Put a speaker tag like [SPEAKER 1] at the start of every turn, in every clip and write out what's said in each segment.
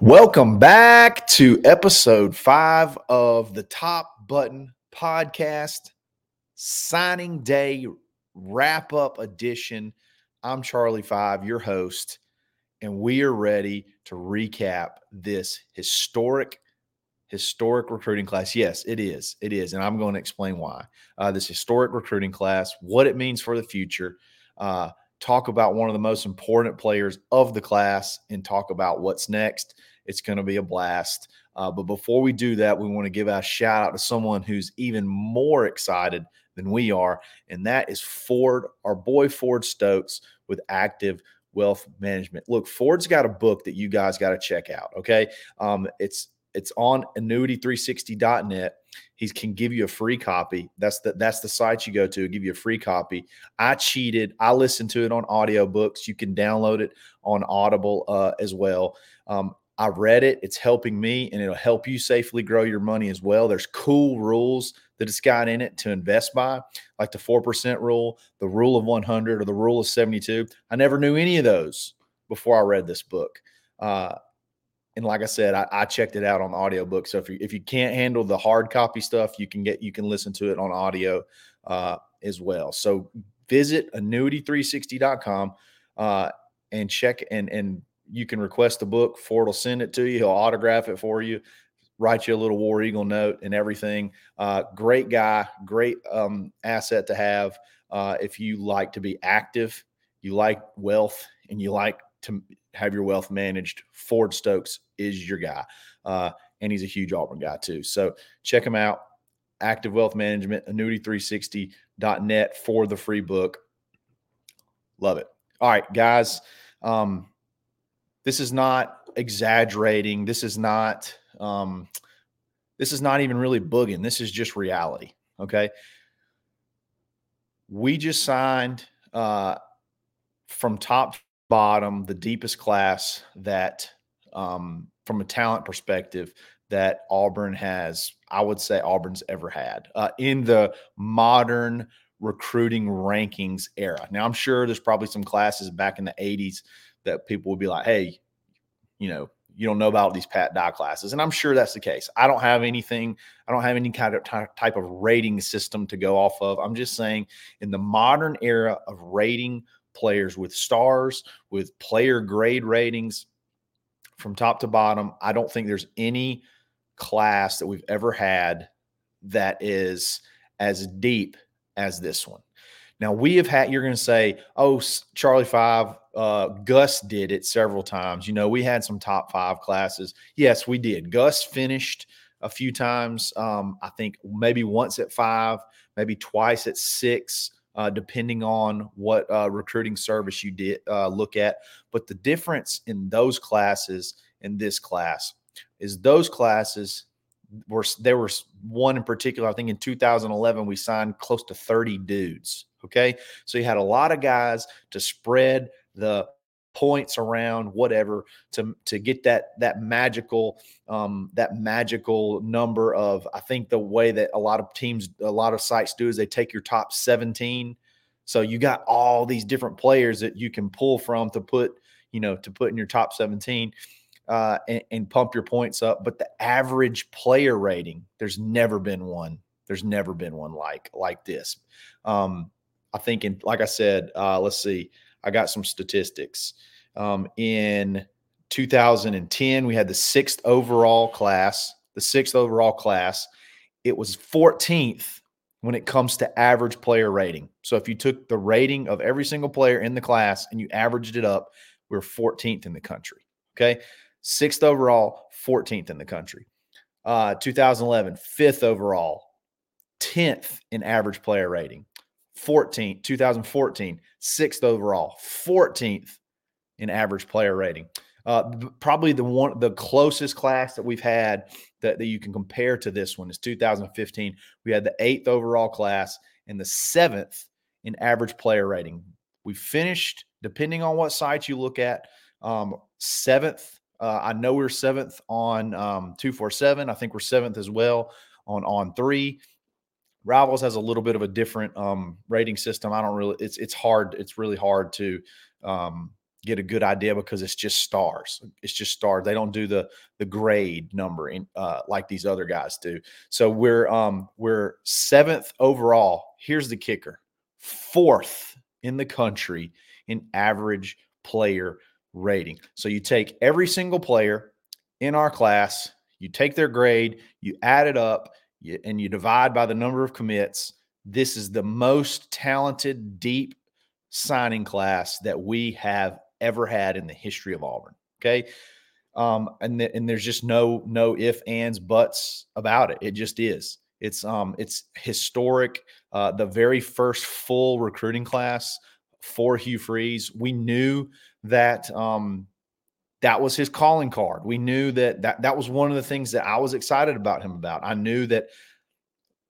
[SPEAKER 1] Welcome back to episode five of the Top Button Podcast, signing day wrap up edition. I'm Charlie Five, your host, and we are ready to recap this historic, historic recruiting class. Yes, it is. It is. And I'm going to explain why. Uh, this historic recruiting class, what it means for the future. Uh, talk about one of the most important players of the class and talk about what's next. It's going to be a blast. Uh, but before we do that, we want to give a shout out to someone who's even more excited than we are, and that is Ford, our boy Ford Stokes with Active Wealth Management. Look, Ford's got a book that you guys got to check out. Okay, um, it's it's on annuity360.net. He can give you a free copy. That's the that's the site you go to, give you a free copy. I cheated. I listened to it on audiobooks. You can download it on Audible uh, as well. Um, I read it. It's helping me and it'll help you safely grow your money as well. There's cool rules that it's got in it to invest by, like the 4% rule, the rule of 100, or the rule of 72. I never knew any of those before I read this book. Uh, and like I said, I, I, checked it out on audiobook. So if you if you can't handle the hard copy stuff, you can get you can listen to it on audio uh, as well. So visit annuity360.com uh, and check and and you can request the book. Ford will send it to you. He'll autograph it for you, write you a little War Eagle note and everything. Uh, great guy, great um, asset to have uh, if you like to be active, you like wealth, and you like to have your wealth managed. Ford Stokes is your guy. Uh, and he's a huge Auburn guy too. So check him out. Active Wealth Management, annuity360.net for the free book. Love it. All right, guys. Um, this is not exaggerating. This is not um, this is not even really booging. This is just reality. Okay. We just signed uh, from top to bottom the deepest class that um, from a talent perspective that Auburn has, I would say Auburn's ever had uh, in the modern recruiting rankings era. Now, I'm sure there's probably some classes back in the 80s that people would be like, hey, you know, you don't know about these Pat Dye classes. And I'm sure that's the case. I don't have anything, I don't have any kind of t- type of rating system to go off of. I'm just saying, in the modern era of rating players with stars, with player grade ratings from top to bottom, I don't think there's any class that we've ever had that is as deep as this one. Now we have had. You're going to say, "Oh, Charlie Five, uh, Gus did it several times." You know, we had some top five classes. Yes, we did. Gus finished a few times. Um, I think maybe once at five, maybe twice at six, uh, depending on what uh, recruiting service you did uh, look at. But the difference in those classes and this class is those classes were there was one in particular. I think in 2011 we signed close to 30 dudes Okay. So you had a lot of guys to spread the points around whatever to to get that that magical um that magical number of i think the way that a lot of teams a lot of sites do is they take your top 17 so you got all these different players that you can pull from to put you know to put in your top 17 uh, and, and pump your points up but the average player rating there's never been one there's never been one like like this um I think in like I said, uh, let's see, I got some statistics. Um, in 2010, we had the sixth overall class. The sixth overall class, it was 14th when it comes to average player rating. So if you took the rating of every single player in the class and you averaged it up, we we're 14th in the country. Okay, sixth overall, 14th in the country. Uh, 2011, fifth overall, 10th in average player rating. 14th, 2014, sixth overall, 14th in average player rating. Uh, probably the one, the closest class that we've had that, that you can compare to this one is 2015. We had the eighth overall class and the seventh in average player rating. We finished, depending on what site you look at, um, seventh. Uh, I know we're seventh on um, 247. I think we're seventh as well on on three. Rivals has a little bit of a different um, rating system. I don't really. It's it's hard. It's really hard to um, get a good idea because it's just stars. It's just stars. They don't do the the grade number in, uh, like these other guys do. So we're um, we're seventh overall. Here's the kicker: fourth in the country in average player rating. So you take every single player in our class, you take their grade, you add it up, and you divide by the number of commits. This is the most talented, deep signing class that we have ever had in the history of Auburn. Okay. Um, and, th- and there's just no no if ands buts about it. It just is. It's um it's historic. Uh, the very first full recruiting class for Hugh Freeze, we knew that um that was his calling card. We knew that that that was one of the things that I was excited about him about. I knew that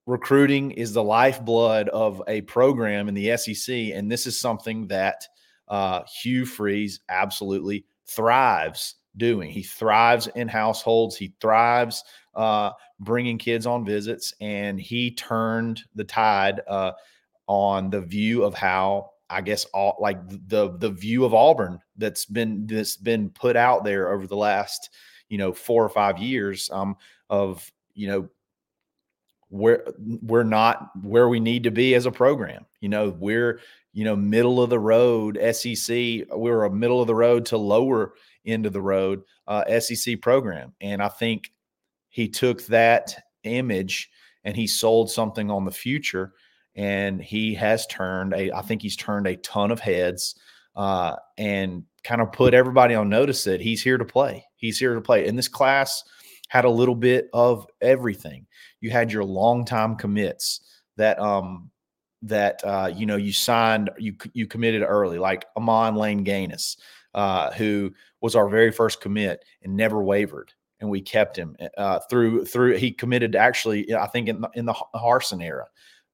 [SPEAKER 1] recruiting is the lifeblood of a program in the SEC, and this is something that uh, Hugh Freeze absolutely thrives doing. He thrives in households. He thrives uh, bringing kids on visits, and he turned the tide uh, on the view of how I guess all like the the view of Auburn that's been that's been put out there over the last you know four or five years um, of you know where we're not where we need to be as a program. You know, we're you know middle of the road SEC. We're a middle of the road to lower end of the road uh, SEC program, and I think he took that image and he sold something on the future, and he has turned a. I think he's turned a ton of heads uh, and kind of put everybody on notice that he's here to play. He's here to play and this class had a little bit of everything. You had your longtime commits that um that uh, you know you signed you you committed early, like Amon Lane Gainus, uh, who was our very first commit and never wavered, and we kept him uh, through through. He committed actually, I think in the, in the Harsin era.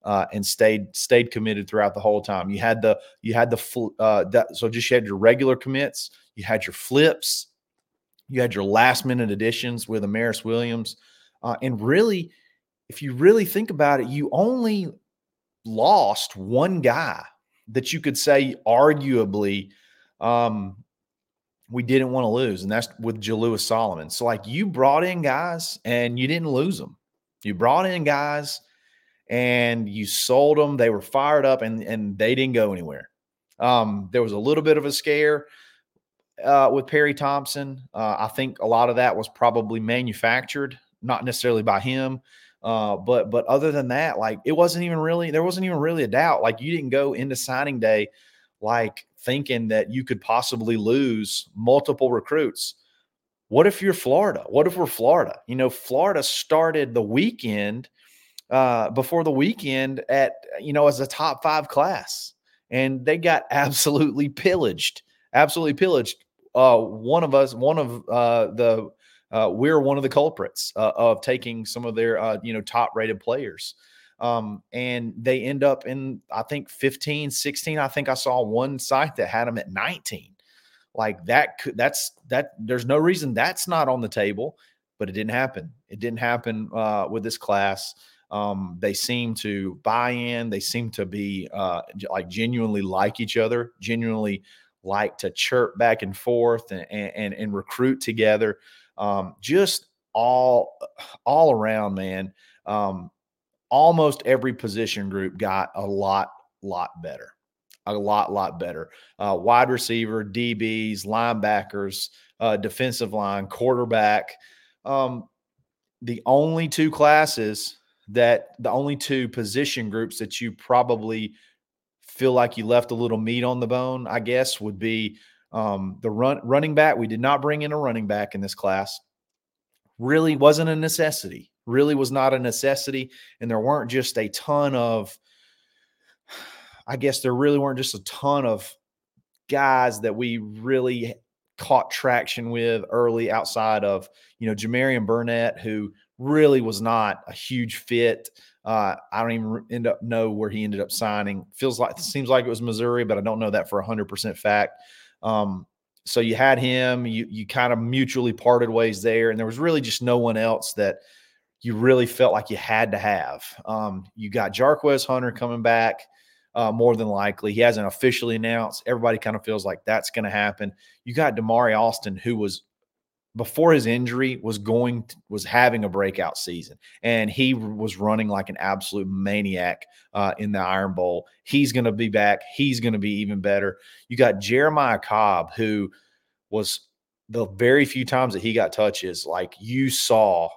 [SPEAKER 1] Uh, and stayed stayed committed throughout the whole time. You had the you had the uh, that, so just you had your regular commits, you had your flips, you had your last minute additions with Amaris Williams. Uh, and really, if you really think about it, you only lost one guy that you could say arguably um, we didn't want to lose, and that's with Jalewis Solomon. So, like, you brought in guys and you didn't lose them. You brought in guys and you sold them. They were fired up and, and they didn't go anywhere. Um, there was a little bit of a scare uh, with Perry Thompson. Uh, I think a lot of that was probably manufactured, not necessarily by him. Uh, but but other than that, like it wasn't even really there wasn't even really a doubt. Like you didn't go into signing day like thinking that you could possibly lose multiple recruits. What if you're Florida? What if we're Florida? You know, Florida started the weekend uh, before the weekend at you know as a top five class, and they got absolutely pillaged, absolutely pillaged uh, one of us, one of uh, the, uh, we're one of the culprits uh, of taking some of their, uh, you know, top rated players. Um, and they end up in, I think 15, 16. I think I saw one site that had them at 19. Like that, could, that's that. There's no reason that's not on the table, but it didn't happen. It didn't happen uh, with this class. Um, they seem to buy in. They seem to be uh, like genuinely like each other, genuinely like to chirp back and forth and and, and recruit together. Um, just all all around, man. Um, almost every position group got a lot lot better, a lot lot better. Uh, wide receiver, DBs, linebackers, uh, defensive line, quarterback. Um, the only two classes that the only two position groups that you probably feel like you left a little meat on the bone, I guess, would be um, the run running back. We did not bring in a running back in this class. Really wasn't a necessity. Really was not a necessity, and there weren't just a ton of. I guess there really weren't just a ton of guys that we really caught traction with early outside of you know Jamarian Burnett, who really was not a huge fit. Uh, I don't even end up know where he ended up signing. Feels like seems like it was Missouri, but I don't know that for hundred percent fact. Um, so you had him. You you kind of mutually parted ways there, and there was really just no one else that you really felt like you had to have. Um, you got Jarquez Hunter coming back. uh, more than likely. He hasn't officially announced. Everybody kind of feels like that's going to happen. You got Damari Alston, who was before his injury was going to, was having a breakout season and he was running like an absolute maniac uh, in the iron bowl he's going to be back he's going to be even better you got jeremiah cobb who was the very few times that he got touches like you saw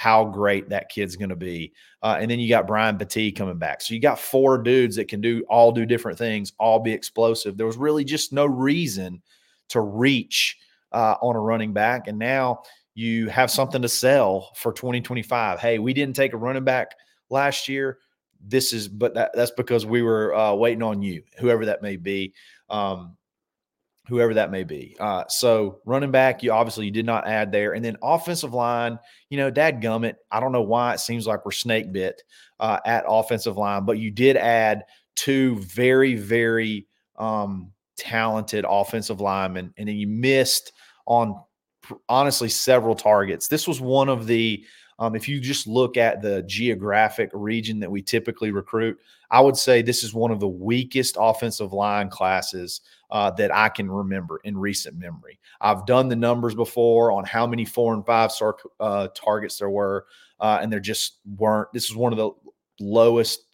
[SPEAKER 1] how great that kid's going to be. Uh, and then you got Brian Battie coming back. So you got four dudes that can do all do different things, all be explosive. There was really just no reason to reach uh, on a running back. And now you have something to sell for 2025. Hey, we didn't take a running back last year. This is, but that, that's because we were uh, waiting on you, whoever that may be. Um, whoever that may be. Uh, so running back, you obviously you did not add there, and then offensive line. You know, Dad Gummit. I don't know why it seems like we're snake bit uh, at offensive line, but you did add two very very um, talented offensive linemen, and then you missed on honestly several targets. This was one of the um, if you just look at the geographic region that we typically recruit, I would say this is one of the weakest offensive line classes uh, that I can remember in recent memory. I've done the numbers before on how many four and five star uh, targets there were, uh, and there just weren't. This is one of the lowest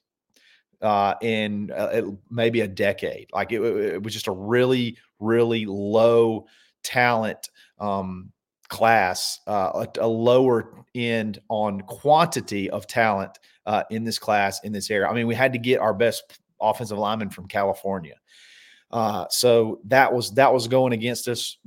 [SPEAKER 1] uh, in uh, maybe a decade. Like it, it, was just a really, really low talent um, class, uh, a, a, lower end on quantity of talent uh, in this class in this area. I mean, we had to get our best offensive lineman from California. Uh, so that was that was going against us.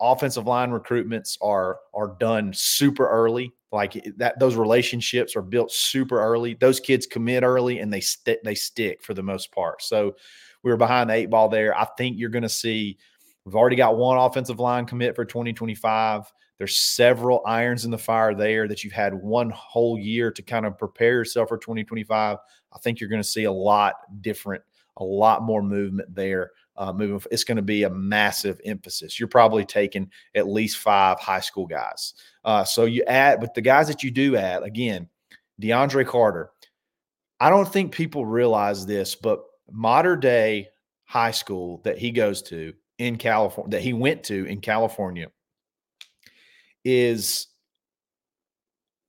[SPEAKER 1] Offensive line recruitments are are done super early. Like that, those relationships are built super early. Those kids commit early and they stick they stick for the most part. So we were behind the eight ball there. I think you're going to see. We've already got one offensive line commit for 2025. There's several irons in the fire there that you've had one whole year to kind of prepare yourself for 2025. I think you're going to see a lot different, a lot more movement there. Uh, moving, it's going to be a massive emphasis. You're probably taking at least five high school guys. Uh, so you add, but the guys that you do add, again, DeAndre Carter. I don't think people realize this, but Mater Dei high school that he goes to in California, that he went to in California, is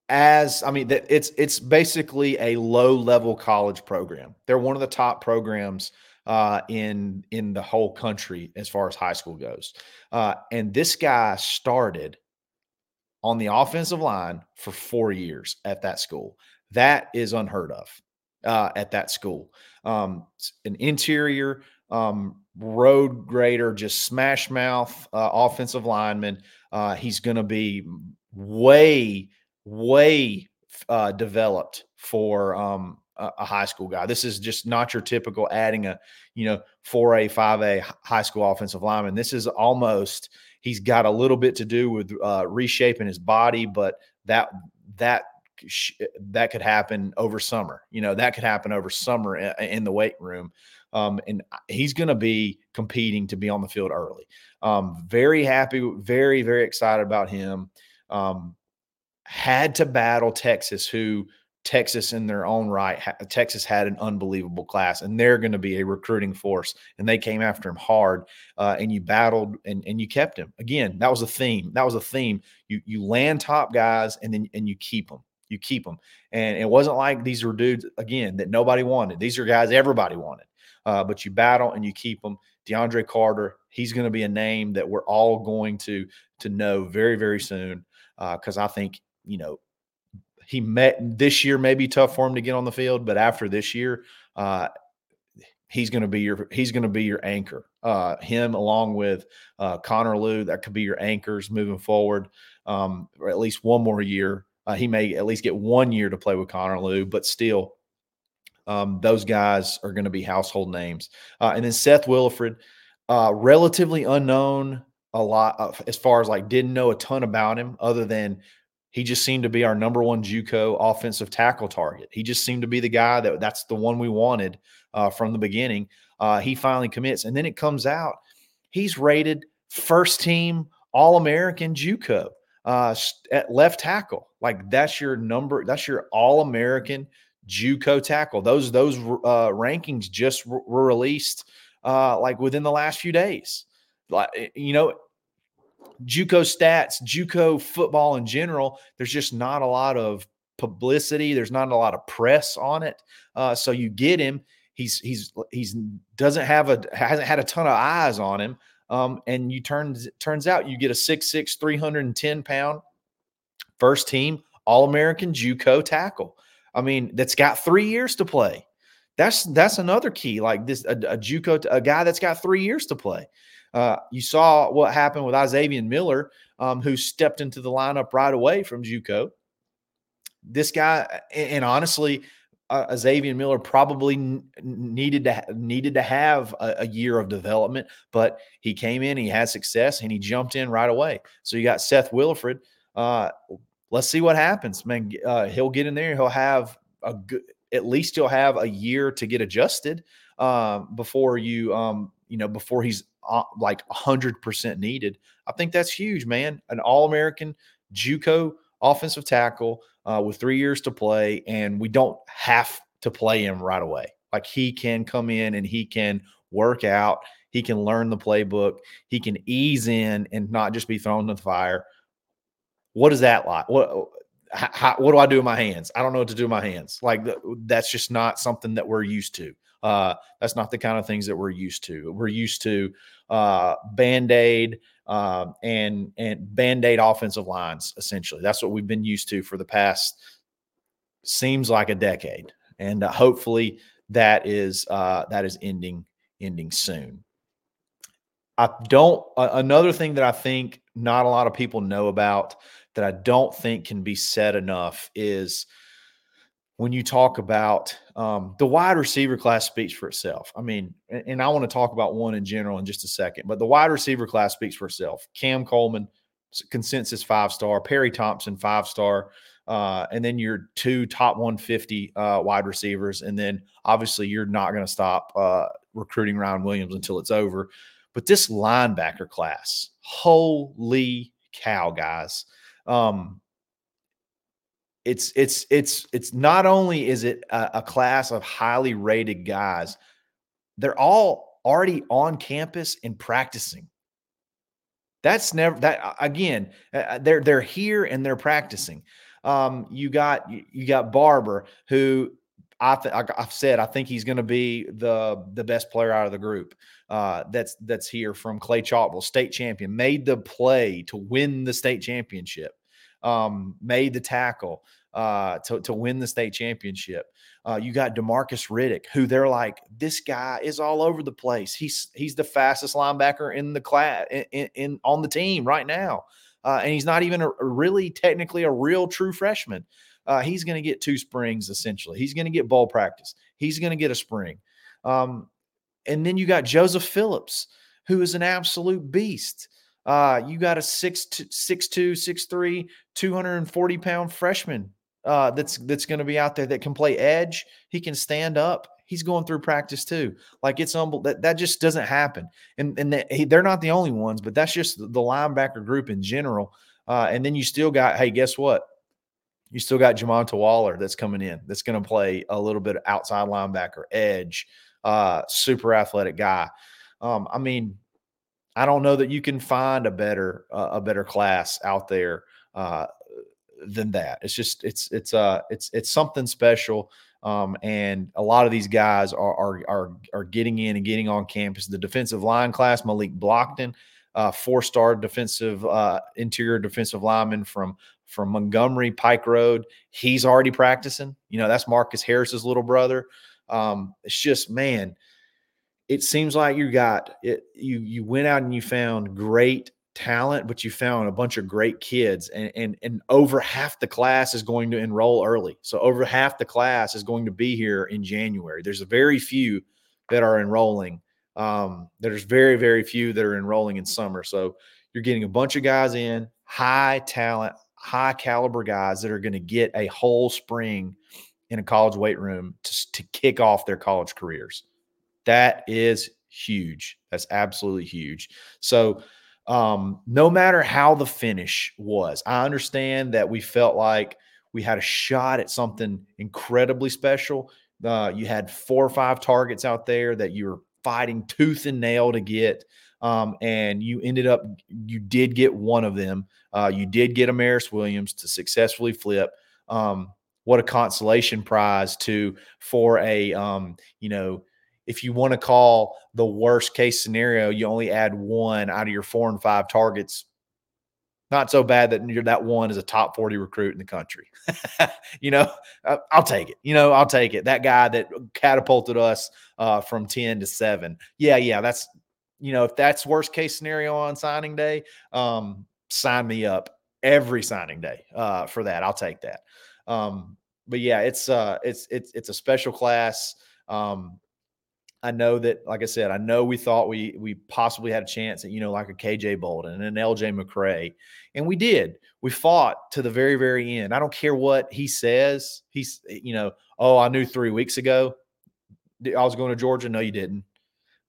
[SPEAKER 1] as I mean that it's it's basically a low level college program. They're one of the top programs uh, in in the whole country as far as high school goes. Uh, and this guy started on the offensive line for four years at that school. That is unheard of uh, at that school. Um, an interior um, road grader, just smash mouth uh, offensive lineman. Uh, he's going to be way, way uh, developed for um, a, high school guy. This is just not your typical adding a, you know, 4A, 5A high school offensive lineman. This is almost, he's got a little bit to do with uh, reshaping his body, but that, that, that could happen over summer. You know, that could happen over summer in the weight room. Um, and he's going to be competing to be on the field early. Um, very happy, very, very excited about him. Um, had to battle Texas, who Texas in their own right, Texas had an unbelievable class, and they're going to be a recruiting force. And they came after him hard, uh, and you battled and and you kept him. Again, that was a theme. That was a theme. You you land top guys, and then and you keep them. You keep them. And it wasn't like these were dudes again that nobody wanted. These are guys everybody wanted uh, but you battle and you keep them. DeAndre Carter, he's going to be a name that we're all going to to know very very soon because uh, I think you know he met this year may be tough for him to get on the field, but after this year, uh, he's going to be your he's going to be your anchor. Uh, him along with uh, Connor Lew, that could be your anchors moving forward, um, or at least one more year. Uh, he may at least get one year to play with Connor Lew, but still, um, those guys are going to be household names. Uh, and then Seth Williford, uh, relatively unknown a lot of, as far as like didn't know a ton about him other than he just seemed to be our number one JUCO offensive tackle target. He just seemed to be the guy that that's the one we wanted uh, from the beginning. Uh, he finally commits, and then it comes out he's rated first team All American JUCO uh, at left tackle. Like that's your number. That's your All American JUCO tackle. Those those uh, rankings just were released uh, like within the last few days. Like you know, JUCO stats, JUCO football in general. There's just not a lot of publicity. There's not a lot of press on it. Uh, so you get him. He's he's he's doesn't have a hasn't had a ton of eyes on him. Um, and you turns turns out you get a 6'6", 310 pound first team All American JUCO tackle. I mean, that's got three years to play. That's that's another key. Like this, a, a JUCO, a guy that's got three years to play. Uh, you saw what happened with Izavion Miller, um, who stepped into the lineup right away from JUCO. This guy, and honestly, uh, Izavion Miller probably n- needed to ha- needed to have a, a, year of development, but he came in, he had success, and he jumped in right away. So you got Seth Williford. Uh, let's see what happens, man. Uh, he'll get in there. He'll have a good. At least he'll have a year to get adjusted um, before you, um, you know, before he's uh, like hundred percent needed. I think that's huge, man. An All American JUCO offensive tackle uh, with three years to play, and we don't have to play him right away. Like he can come in and he can work out. He can learn the playbook. He can ease in and not just be thrown to the fire. What is that like? What how, what do I do with my hands? I don't know what to do with my hands. Like that's just not something that we're used to. Uh, that's not the kind of things that we're used to. We're used to uh, band aid uh, and and band aid offensive lines. Essentially, that's what we've been used to for the past seems like a decade, and uh, hopefully that is uh, that is ending ending soon. I don't. another thing that I think not a lot of people know about that I don't think can be said enough is when you talk about um, the wide receiver class speaks for itself. I mean, and, and I want to talk about one in general in just a second, but the wide receiver class speaks for itself. Cam Coleman, consensus five star, Perry Thompson, five star, uh, and then your two top 150 uh, wide receivers. And then obviously you're not going to stop uh, recruiting Ryan Williams until it's over. But this linebacker class, holy cow, guys. Um, it's it's it's it's not only is it a, a, class of highly rated guys, they're all already on campus and practicing. That's never that again. They're they're here and they're practicing. Um, you got you got Barber, who I th- I've said I think he's going to be the the best player out of the group. Uh, that's that's here from Clay Chalkville, state champion, made the play to win the state championship um, made the tackle uh, to, to win the state championship. Uh, you got Demarcus Riddick, who they're like, this guy is all over the place. He's he's the fastest linebacker in the class in, in, in on the team right now, uh, and he's not even a, really technically a real true freshman. Uh, he's going to get two springs essentially. He's going to get ball practice. He's going to get a spring, um, and then you got Joseph Phillips, who is an absolute beast. Uh, you got a six two, six two, six three, 240 pound freshman uh, that's that's going to be out there that can play edge. He can stand up. He's going through practice too. Like it's humble that that just doesn't happen. And and they're not the only ones, but that's just the linebacker group in general. Uh, and then you still got hey, guess what? You still got Jamonta Waller that's coming in. That's going to play a little bit of outside linebacker, edge, uh, super athletic guy. Um, I mean, I don't know that you can find a better uh, a better class out there uh, than that. It's just it's it's uh it's it's something special. Um, and a lot of these guys are, are are are getting in and getting on campus. The defensive line class, Malik Blockton, uh, four-star defensive uh, interior defensive lineman from from Montgomery Pike Road. He's already practicing. You know, that's Marcus Harris's little brother. Um, it's just man, it seems like you got it. You you went out and you found great talent, but you found a bunch of great kids, and and and over half the class is going to enroll early. So over half the class is going to be here in January. There's a very few that are enrolling. Um, there's very very few that are enrolling in summer. So you're getting a bunch of guys in, high talent, high caliber guys that are going to get a whole spring in a college weight room to, to kick off their college careers. That is huge. That's absolutely huge. So um, no matter how the finish was, I understand that we felt like we had a shot at something incredibly special. Uh, you had four or five targets out there that you were fighting tooth and nail to get. Um, and you ended up, you did get one of them. Uh, you did get Amaris Williams to successfully flip. Um, what a consolation prize to for a um, you know if you want to call the worst case scenario you only add one out of your four and five targets not so bad that you're that one is a top 40 recruit in the country. You know i'll take it you know i'll take it. That guy that catapulted us uh, from 10 to 7 yeah yeah that's you know if that's worst case scenario on signing day um, sign me up every signing day uh, for that. I'll take that. Um, but yeah, it's uh, it's it's it's a special class. Um, I know that, like I said, I know we thought we we possibly had a chance at you know like a KJ Bolden and an LJ McCray, and we did. We fought to the very very end. I don't care what he says. He's you know, oh, I knew three weeks ago I was going to Georgia. No, you didn't.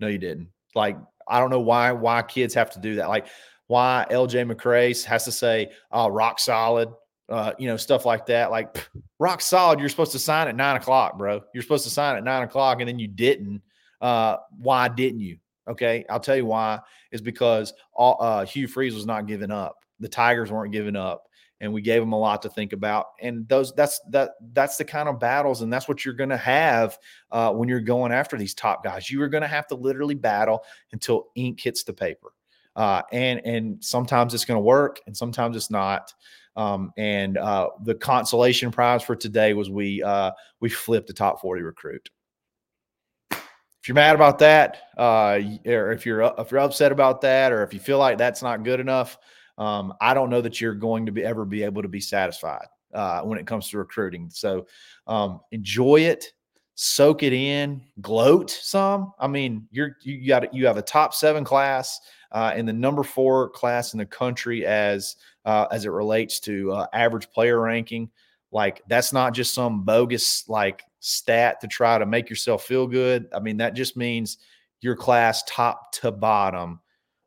[SPEAKER 1] No, you didn't. Like I don't know why why kids have to do that. Like why LJ McCray has to say, "Oh, rock solid." uh, you know, stuff like that. Like rock solid, you're supposed to sign at nine o'clock, bro. You're supposed to sign at nine o'clock, and then you didn't. Uh, why didn't you? Okay, I'll tell you why. Is because all, uh, Hugh Freeze was not giving up. The Tigers weren't giving up, and we gave them a lot to think about. And those that's that that's the kind of battles, and that's what you're going to have uh, when you're going after these top guys. You are going to have to literally battle until ink hits the paper. Uh, and and sometimes it's going to work, and sometimes it's not. Um, and uh, the consolation prize for today was we uh, we flipped a top 40 recruit. If you're mad about that, uh, or if you're if you're upset about that, or if you feel like that's not good enough, um, I don't know that you're going to be ever be able to be satisfied uh, when it comes to recruiting. So um, enjoy it, soak it in, gloat some. I mean, you're you got you have a top seven class uh, in the number four class in the country as uh, as it relates to uh, average player ranking. Like that's not just some bogus like stat to try to make yourself feel good. I mean that just means your class top to bottom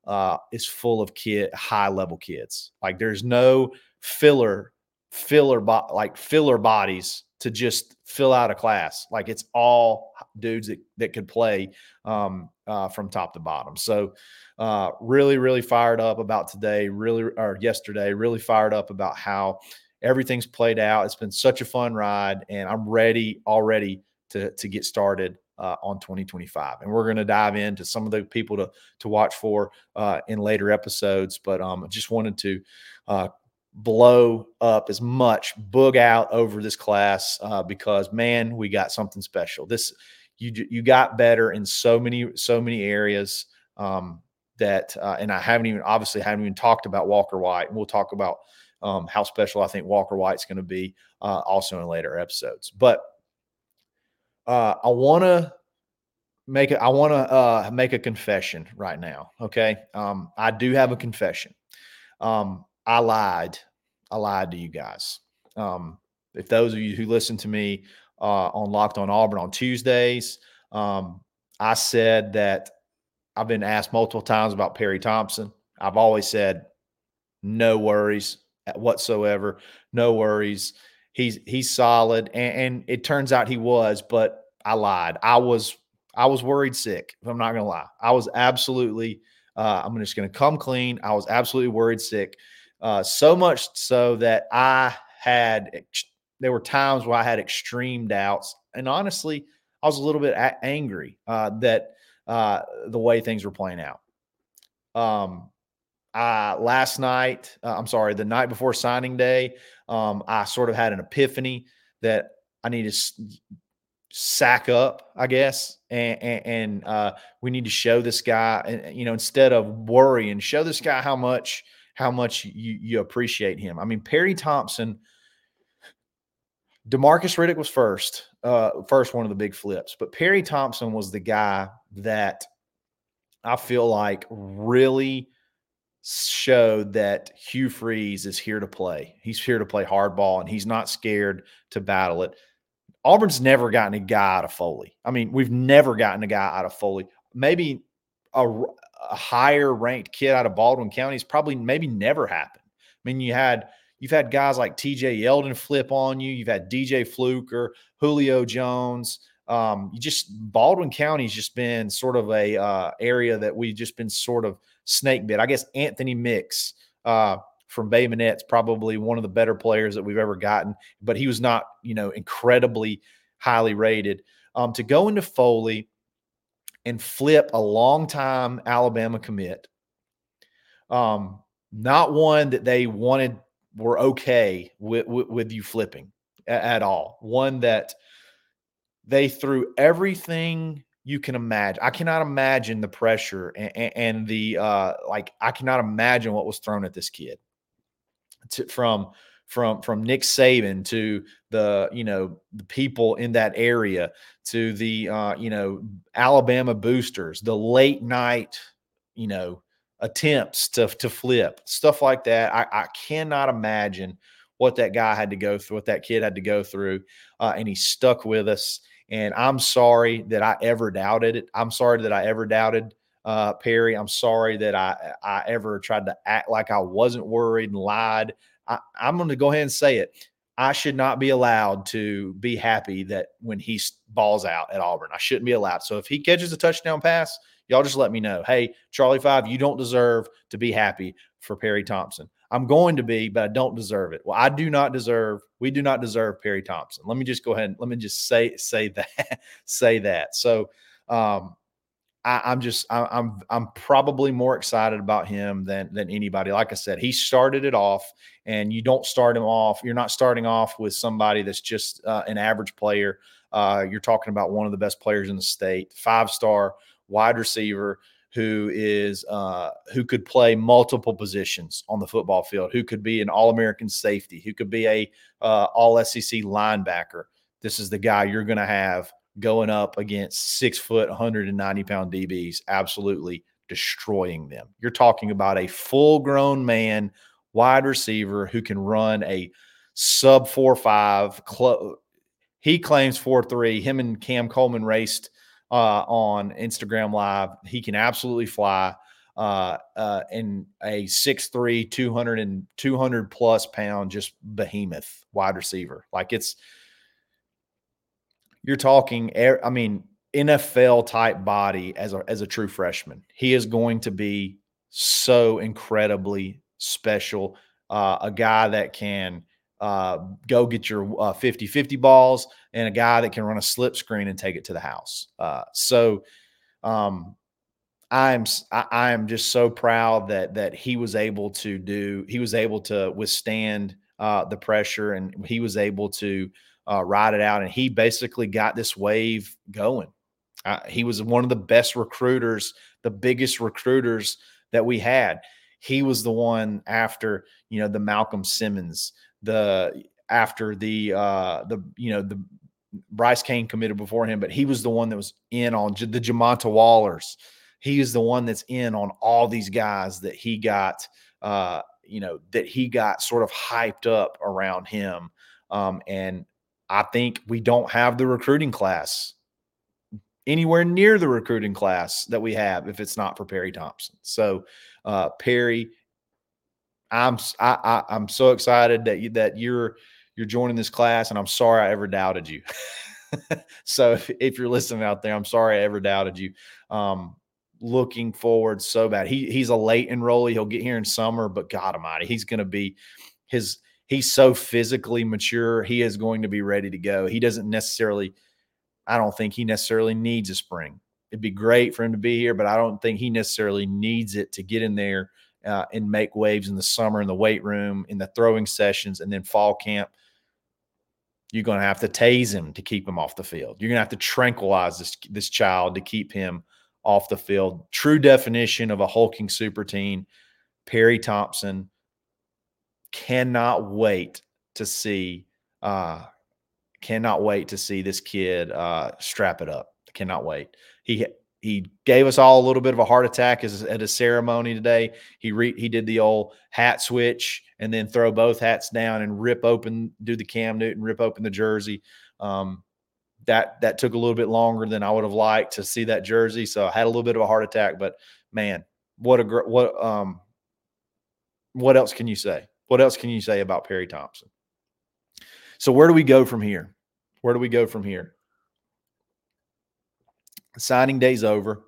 [SPEAKER 1] uh, is full of kid high level kids. Like there's no filler filler bo- like filler bodies to just fill out a class. Like it's all dudes that, that could play um, uh, from top to bottom. So uh, really, really fired up about today, really, or yesterday, really fired up about how everything's played out. It's been such a fun ride, and I'm ready already to, to get started uh, on 2025. And we're going to dive into some of the people to, to watch for uh, in later episodes. But um, I just wanted to uh, blow up as much, boog out over this class uh, because, man, we got something special. This, you, you got better in so many, so many areas. Um, that, uh, and I haven't even obviously haven't even talked about Walker White. And we'll talk about um, how special I think Walker White's going to be uh, also in later episodes. But uh, I want to make it. I want to uh, make a confession right now. Okay, um, I do have a confession. Um, I lied. I lied to you guys. Um, if those of you who listen to me uh, on Locked on Auburn on Tuesdays, um, I said that I've been asked multiple times about Perry Thompson. I've always said, no worries whatsoever. No worries. He's he's solid. And, and it turns out he was, but I lied. I was I was worried sick, I'm not gonna lie. I was absolutely uh, I'm just gonna come clean. I was absolutely worried sick. Uh, so much so that I had there were times where I had extreme doubts. And honestly, I was a little bit a- angry uh, that uh, the way things were playing out. Um, I, last night, uh, I'm sorry, the night before signing day, um, I sort of had an epiphany that I need to s- sack up, I guess, and, and, and uh, we need to show this guy, you know, instead of worrying, show this guy how much how much you, you appreciate him. I mean, Perry Thompson. Demarcus Riddick was first, uh, first one of the big flips, but Perry Thompson was the guy that I feel like really showed that Hugh Freeze is here to play. He's here to play hardball and he's not scared to battle it. Auburn's never gotten a guy out of Foley. I mean, we've never gotten a guy out of Foley. Maybe a, a higher ranked kid out of Baldwin County is probably maybe never happened. I mean, you had You've had guys like TJ Yeldon flip on you. You've had DJ Fluker, Julio Jones. Um, you just Baldwin County's just been sort of a uh, area that we've just been sort of snake bit. I guess Anthony Mix uh, from Bay Minette's probably one of the better players that we've ever gotten, but he was not, you know, incredibly highly rated. Um, to go into Foley and flip a long time Alabama commit, um, not one that they wanted were okay with, with, with you flipping at, at all. One that they threw everything you can imagine. I cannot imagine the pressure and, and the uh, like. I cannot imagine what was thrown at this kid to, from from from Nick Saban to the you know the people in that area to the uh, you know Alabama boosters, the late night you know attempts to to flip stuff like that. I, I cannot imagine what that guy had to go through, what that kid had to go through, uh, and he stuck with us. And I'm sorry that I ever doubted it. I'm sorry that I ever doubted uh, Perry. I'm sorry that I I ever tried to act like I wasn't worried and lied. I, I'm going to go ahead and say it. I should not be allowed to be happy that when he balls out at Auburn. I shouldn't be allowed. So if he catches a touchdown pass, y'all just let me know. Hey, Charlie Five, you don't deserve to be happy for Perry Thompson. I'm going to be, but I don't deserve it. Well, I do not deserve. We do not deserve Perry Thompson. Let me just go ahead and let me just say say that say that. So um, I, am just I, I'm I'm probably more excited about him than than anybody. Like I said, he started it off, and you don't start him off. You're not starting off with somebody that's just uh, an average player. Uh, you're talking about one of the best players in the state, five star wide receiver who is uh, who could play multiple positions on the football field, who could be an All American safety, who could be a uh, All SEC linebacker. This is the guy you're going to have going up against six foot, 190 pound DBs, absolutely destroying them. You're talking about a full grown man, wide receiver who can run a sub four five. Cl- he claims four three. Him and Cam Coleman raced uh, on Instagram Live. He can absolutely fly. Uh, uh, in a 6'3, 200 and 200 plus pound, just behemoth wide receiver. Like it's, you're talking, I mean, NFL type body as a, as a true freshman. He is going to be so incredibly special. Uh, a guy that can uh, go get your 50 uh, 50 50 balls and a guy that can run a slip screen and take it to the house. Uh, so, um, I'm I, am just so proud that that he was able to do he was able to withstand uh, the pressure and he was able to uh, ride it out. And he basically got this wave going. Uh, he was one of the best recruiters, the biggest recruiters that we had. He was the one after, you know, the Malcolm Simmons, the after the uh the you know the Bryce Cain committed before him, but he was the one that was in on the Jamonta Wallers. He is the one that's in on all these guys that he got, uh, you know, that he got sort of hyped up around him. Um, and I think we don't have the recruiting class anywhere near the recruiting class that we have if it's not for Perry Thompson. So uh, Perry, I'm I, I, am so excited that you that you're you're joining this class, and I'm sorry I ever doubted you. so if, if, you're listening out there, I'm sorry I ever doubted you. Um, looking forward so bad. He he's a late enrollee. He'll get here in summer, but God Almighty, he's going to be his he's so physically mature. He is going to be ready to go. He doesn't necessarily, I don't think he necessarily needs a spring. It'd be great for him to be here, but I don't think he necessarily needs it to get in there uh, and make waves in the summer in the weight room, in the throwing sessions, and then fall camp. You're going to have to tase him to keep him off the field. You're going to have to tranquilize this this child to keep him off the field. True definition of a hulking super teen. Perry Thompson cannot wait to see uh cannot wait to see this kid uh strap it up. Cannot wait. He he gave us all a little bit of a heart attack as, at a ceremony today. He re, he did the old hat switch and then throw both hats down and rip open, do the Cam Newton, rip open the jersey. Um, that that took a little bit longer than I would have liked to see that jersey. So I had a little bit of a heart attack, but man, what a what um what else can you say? What else can you say about Perry Thompson? So where do we go from here? Where do we go from here? Signing day's over.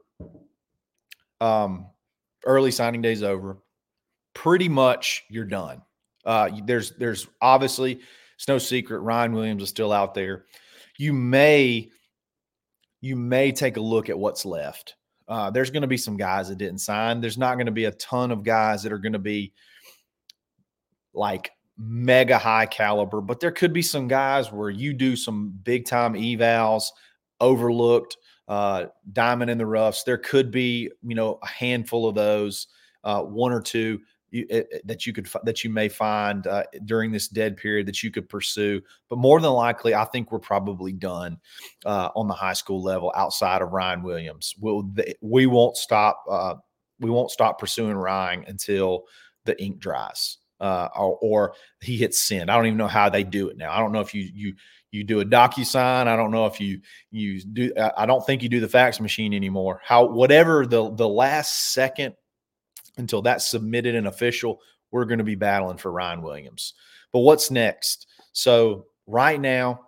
[SPEAKER 1] Um, early signing day's over. Pretty much you're done. Uh, there's there's obviously it's no secret Ryan Williams is still out there. You may you may take a look at what's left. Uh, there's going to be some guys that didn't sign. There's not going to be a ton of guys that are going to be like mega high caliber, but there could be some guys where you do some big time evals, overlooked, uh, diamond in the roughs. There could be, you know, a handful of those, uh, one or two you, it, eh, eh, that you could that you may find uh, during this dead period that you could pursue. But more than likely, I think we're probably done uh, on the high school level outside of Ryan Williams. We'll, we won't stop. Uh, we won't stop pursuing Ryan until the ink dries uh, or, or, he hits send. I don't even know how they do it now. I don't know if you you you do a docu sign. I don't know if you you do. I don't think you do the fax machine anymore. How whatever the the last second until that's submitted and official, we're going to be battling for Ryan Williams. But what's next? So right now,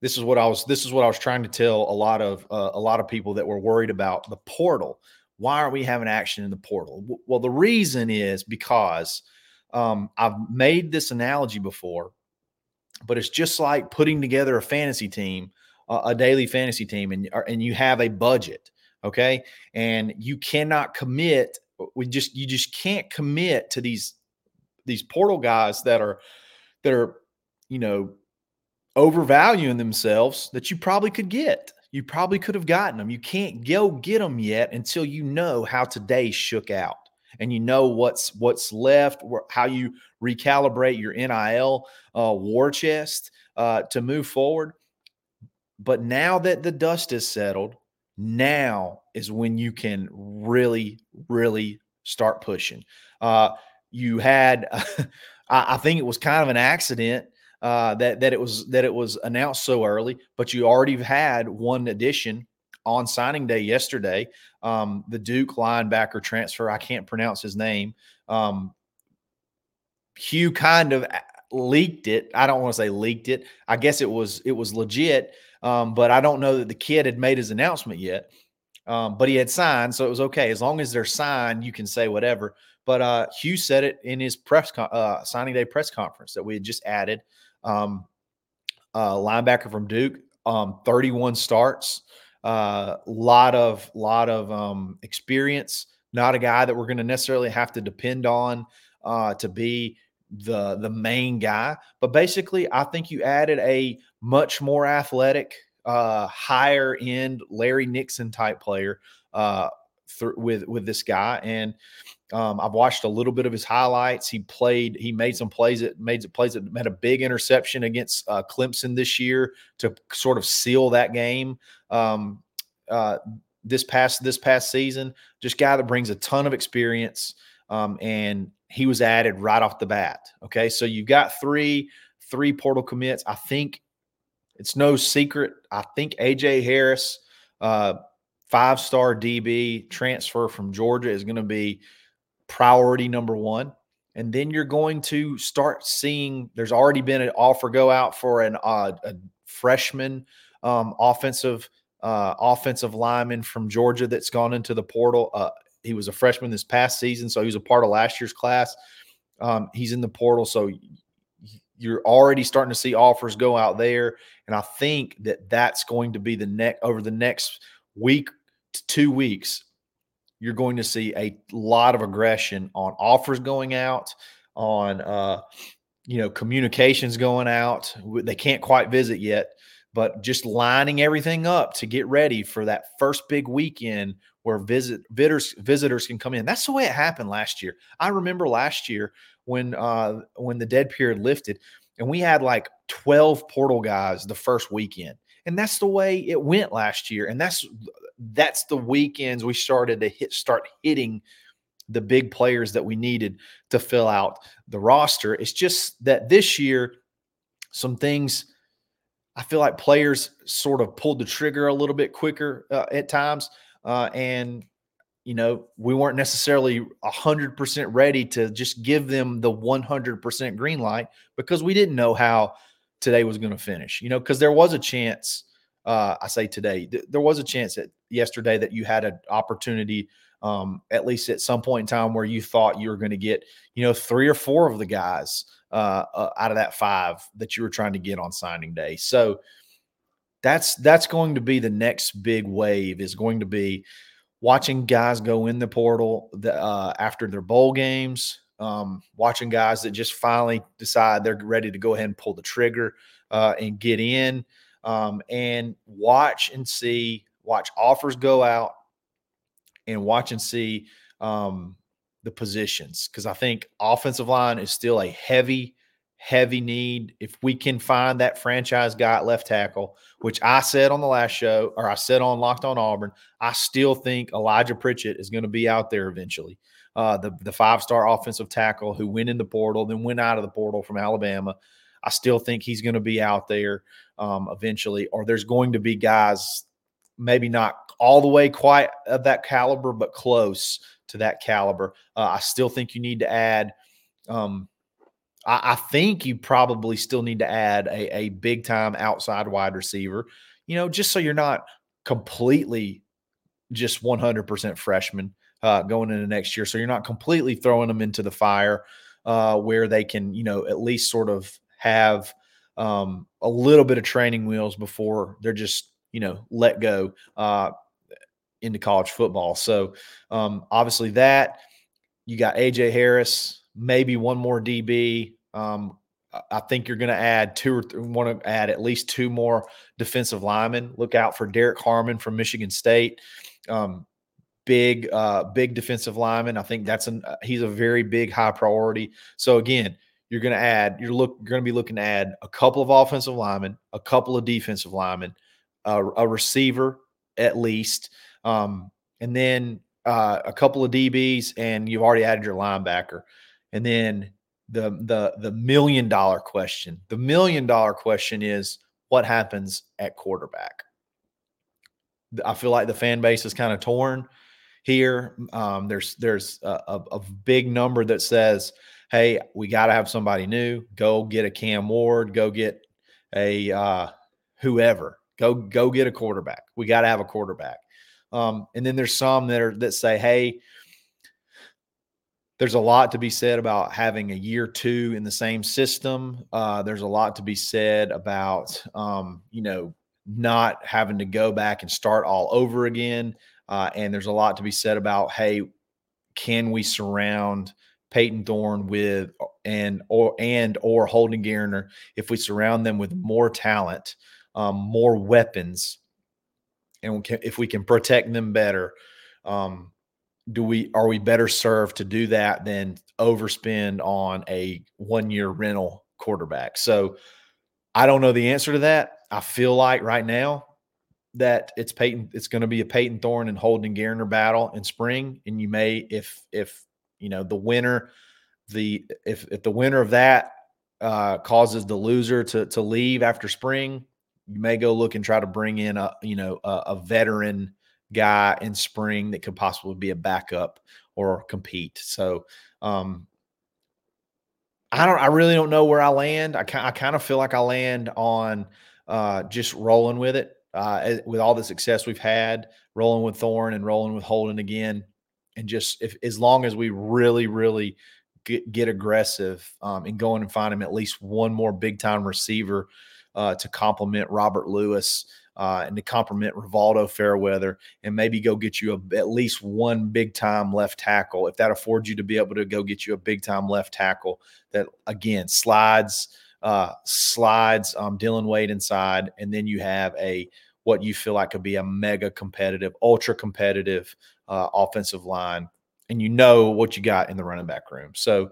[SPEAKER 1] this is what I was this is what I was trying to tell a lot of uh, a lot of people that were worried about the portal why aren't we having action in the portal? Well, the reason is because um, I've made this analogy before, but it's just like putting together a fantasy team, a daily fantasy team, and and you have a budget, okay, and you cannot commit. We just you just can't commit to these these portal guys that are that are you know overvaluing themselves that you probably could get you probably could have gotten them. You can't go get them yet until you know how today shook out and you know what's what's left, how you recalibrate your NIL uh, war chest uh, to move forward. But now that the dust is settled, now is when you can really, really start pushing. Uh, you had, I think it was kind of an accident uh, that that it was that it was announced so early, but you already had one addition on signing day yesterday. Um, the Duke linebacker transfer, I can't pronounce his name. Um, Hugh kind of uh, leaked it. I don't want to say leaked it. I guess it was it was legit, um, but I don't know that the kid had made his announcement yet. Um, but he had signed, so it was okay as long as they're signed. You can say whatever. But uh, Hugh said it in his press con- uh, signing day press conference that we had just added um, uh, linebacker from Duke, um, 31 starts, a uh, lot of lot of um, experience. Not a guy that we're going to necessarily have to depend on uh, to be the the main guy, but basically, I think you added a much more athletic, uh, higher end Larry Nixon type player uh, th- with with this guy, and um, I've watched a little bit of his highlights. He played, he made some plays that made some plays that had a big interception against uh, Clemson this year to sort of seal that game. Um, uh, this past this past season, just guy that brings a ton of experience, um, and he was added right off the bat. Okay, so you've got three three portal commits. I think it's no secret. I think AJ Harris, uh, five star DB transfer from Georgia, is going to be priority number one. And then you're going to start seeing there's already been an offer go out for an uh, a freshman um, offensive uh, offensive lineman from Georgia that's gone into the portal. Uh, he was a freshman this past season, so he was a part of last year's class. Um, he's in the portal, so you're already starting to see offers go out there, and I think that that's going to be the next over the next week two weeks you're going to see a lot of aggression on offers going out, on uh, you know communications going out. They can't quite visit yet, but just lining everything up to get ready for that first big weekend where visit visitors visitors can come in. That's the way it happened last year. I remember last year when uh, when the dead period lifted, and we had like 12 portal guys the first weekend. And that's the way it went last year. And that's that's the weekends we started to hit start hitting the big players that we needed to fill out the roster. It's just that this year, some things I feel like players sort of pulled the trigger a little bit quicker uh, at times, uh, and you know, we weren't necessarily 100% ready to just give them the 100% green light because we didn't know how today was going to finish, you know, because there was a chance. Uh, I say today, th- there was a chance that yesterday that you had an opportunity, um, at least at some point in time, where you thought you were going to get, you know, three or four of the guys uh, uh, out of that five that you were trying to get on signing day. So that's that's going to be the next big wave. Is going to be watching guys go in the portal the, uh, after their bowl games, um, watching guys that just finally decide they're ready to go ahead and pull the trigger uh, and get in, um, and watch and see, watch offers go out, and watch and see um, the positions because I think offensive line is still a heavy heavy need. If we can find that franchise guy at left tackle, which I said on the last show, or I said on Locked on Auburn, I still think Elijah Pritchett is going to be out there eventually. Uh, the the five star offensive tackle who went in the portal, then went out of the portal from Alabama. I still think he's going to be out there um, eventually, or there's going to be guys, maybe not all the way quite of that caliber, but close to that caliber. Uh, I still think you need to add. Um, I, I think you probably still need to add a, a big time outside wide receiver, you know, just so you're not completely just 100% freshman uh, going into next year. So you're not completely throwing them into the fire uh, where they can, you know, at least sort of have um, a little bit of training wheels before they're just, you know, let go uh, into college football. So um, obviously that you got AJ Harris, maybe one more DB. Um, I think you're going to add two or th- want to add at least two more defensive linemen. Look out for Derek Harmon from Michigan State. Um, big, uh, big defensive lineman. I think that's an uh, he's a very big high priority. So again, you're going to add you're look you're going to be looking to add a couple of offensive linemen, a couple of defensive linemen, uh, a receiver at least, um, and then uh, a couple of DBs, and you've already added your linebacker, and then the the the million dollar question. The million dollar question is what happens at quarterback. I feel like the fan base is kind of torn here. Um, there's there's a, a, a, big number that says, "Hey, we got to have somebody new. Go get a Cam Ward. Go get a uh, whoever. Go go get a quarterback. We got to have a quarterback." Um, and then there's some that are that say, "Hey, there's a lot to be said about having a year two in the same system. Uh, there's a lot to be said about, um, you know, not having to go back and start all over again. Uh, and there's a lot to be said about, hey, can we surround Payton Thorne with and or and or Holden Geriner if we surround them with more talent, um, more weapons, and we can, if we can protect them better, um, do we are we better served to do that than overspend on a one year rental quarterback? So I don't know the answer to that. I feel like right now that it's Payton, it's going to be a Payton Thorne and Holden Geriner battle in spring. And you may, if if you know the winner, the if if the winner of that uh, causes the loser to to leave after spring, you may go look and try to bring in a you know a, a veteran guy in spring that could possibly be a backup or compete. So um, I don't. I really don't know where I land. I, I kind of feel like I land on uh, just rolling with it uh, with all the success we've had, rolling with Thorne and rolling with Holden again, and just if as long as we really, really get, get aggressive um, and going and find him at least one more big time receiver uh, to complement Robert Lewis uh, and to complement Rivaldo Fairweather and maybe go get you a, at least one big time left tackle. If that affords you to be able to go get you a big time left tackle that again slides, uh, slides um, Dillon Wade inside, and then you have a what you feel like could be a mega competitive, ultra competitive uh, offensive line, and you know what you got in the running back room. So,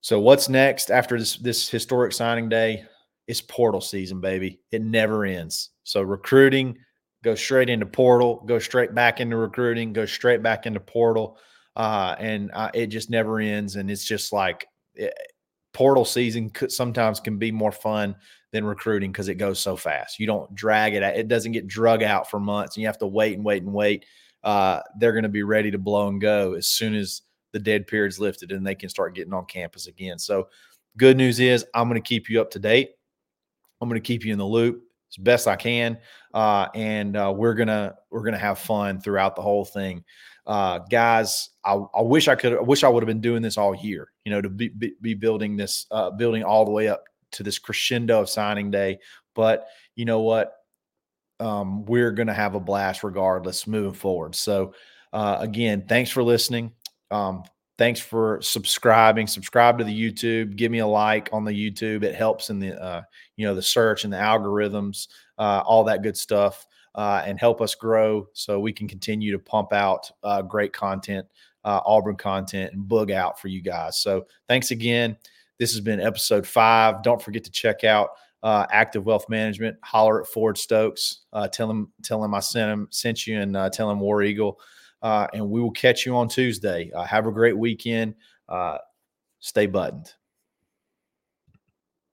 [SPEAKER 1] so what's next after this this historic signing day? It's portal season, baby. It never ends. So recruiting, go straight into portal, go straight back into recruiting, go straight back into portal, uh, and uh, it just never ends. And it's just like it, eh, portal season could, sometimes can be more fun than recruiting because it goes so fast. You don't drag it out; it doesn't get drug out for months, and you have to wait and wait and wait. Uh, they're going to be ready to blow and go as soon as the dead period's lifted and they can start getting on campus again. So, good news is I'm going to keep you up to date. I'm going to keep you in the loop as best I can, uh, and uh, we're gonna we're gonna have fun throughout the whole thing. Uh, guys, I, I, wish I could. I wish I would have been doing this all year. You know, to be, be, be building this, uh, building all the way up to this crescendo of signing day. But you know what? Um, we're going to have a blast regardless moving forward. So, uh, again, thanks for listening. Um, thanks for subscribing. Subscribe to the YouTube. Give me a like on the YouTube. It helps in the uh, you know the search and the algorithms, uh, all that good stuff, uh, and help us grow so we can continue to pump out uh, great content, uh, Auburn content, and bug out for you guys. So thanks again. This has been episode five. Don't forget to check out uh, Active Wealth Management. Holler at Ford Stokes. tell him tell him I sent him sent you, and tell him War Eagle. Uh, and we will catch you on Tuesday. Uh, have a great weekend. Uh, stay buttoned.